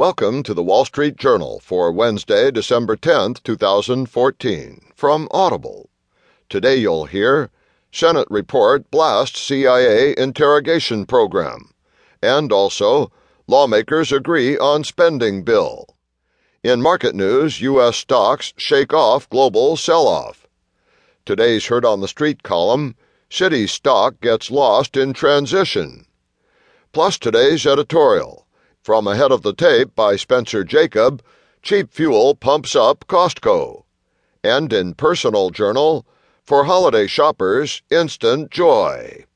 Welcome to the Wall Street Journal for Wednesday, December 10th, 2014, from Audible. Today you'll hear Senate report blasts CIA interrogation program, and also lawmakers agree on spending bill. In market news, U.S. stocks shake off global sell off. Today's Heard on the Street column Citi stock gets lost in transition. Plus today's editorial from Ahead of the Tape by Spencer Jakab, cheap fuel pumps up Costco. And in Personal Journal, for holiday shoppers, instant joy.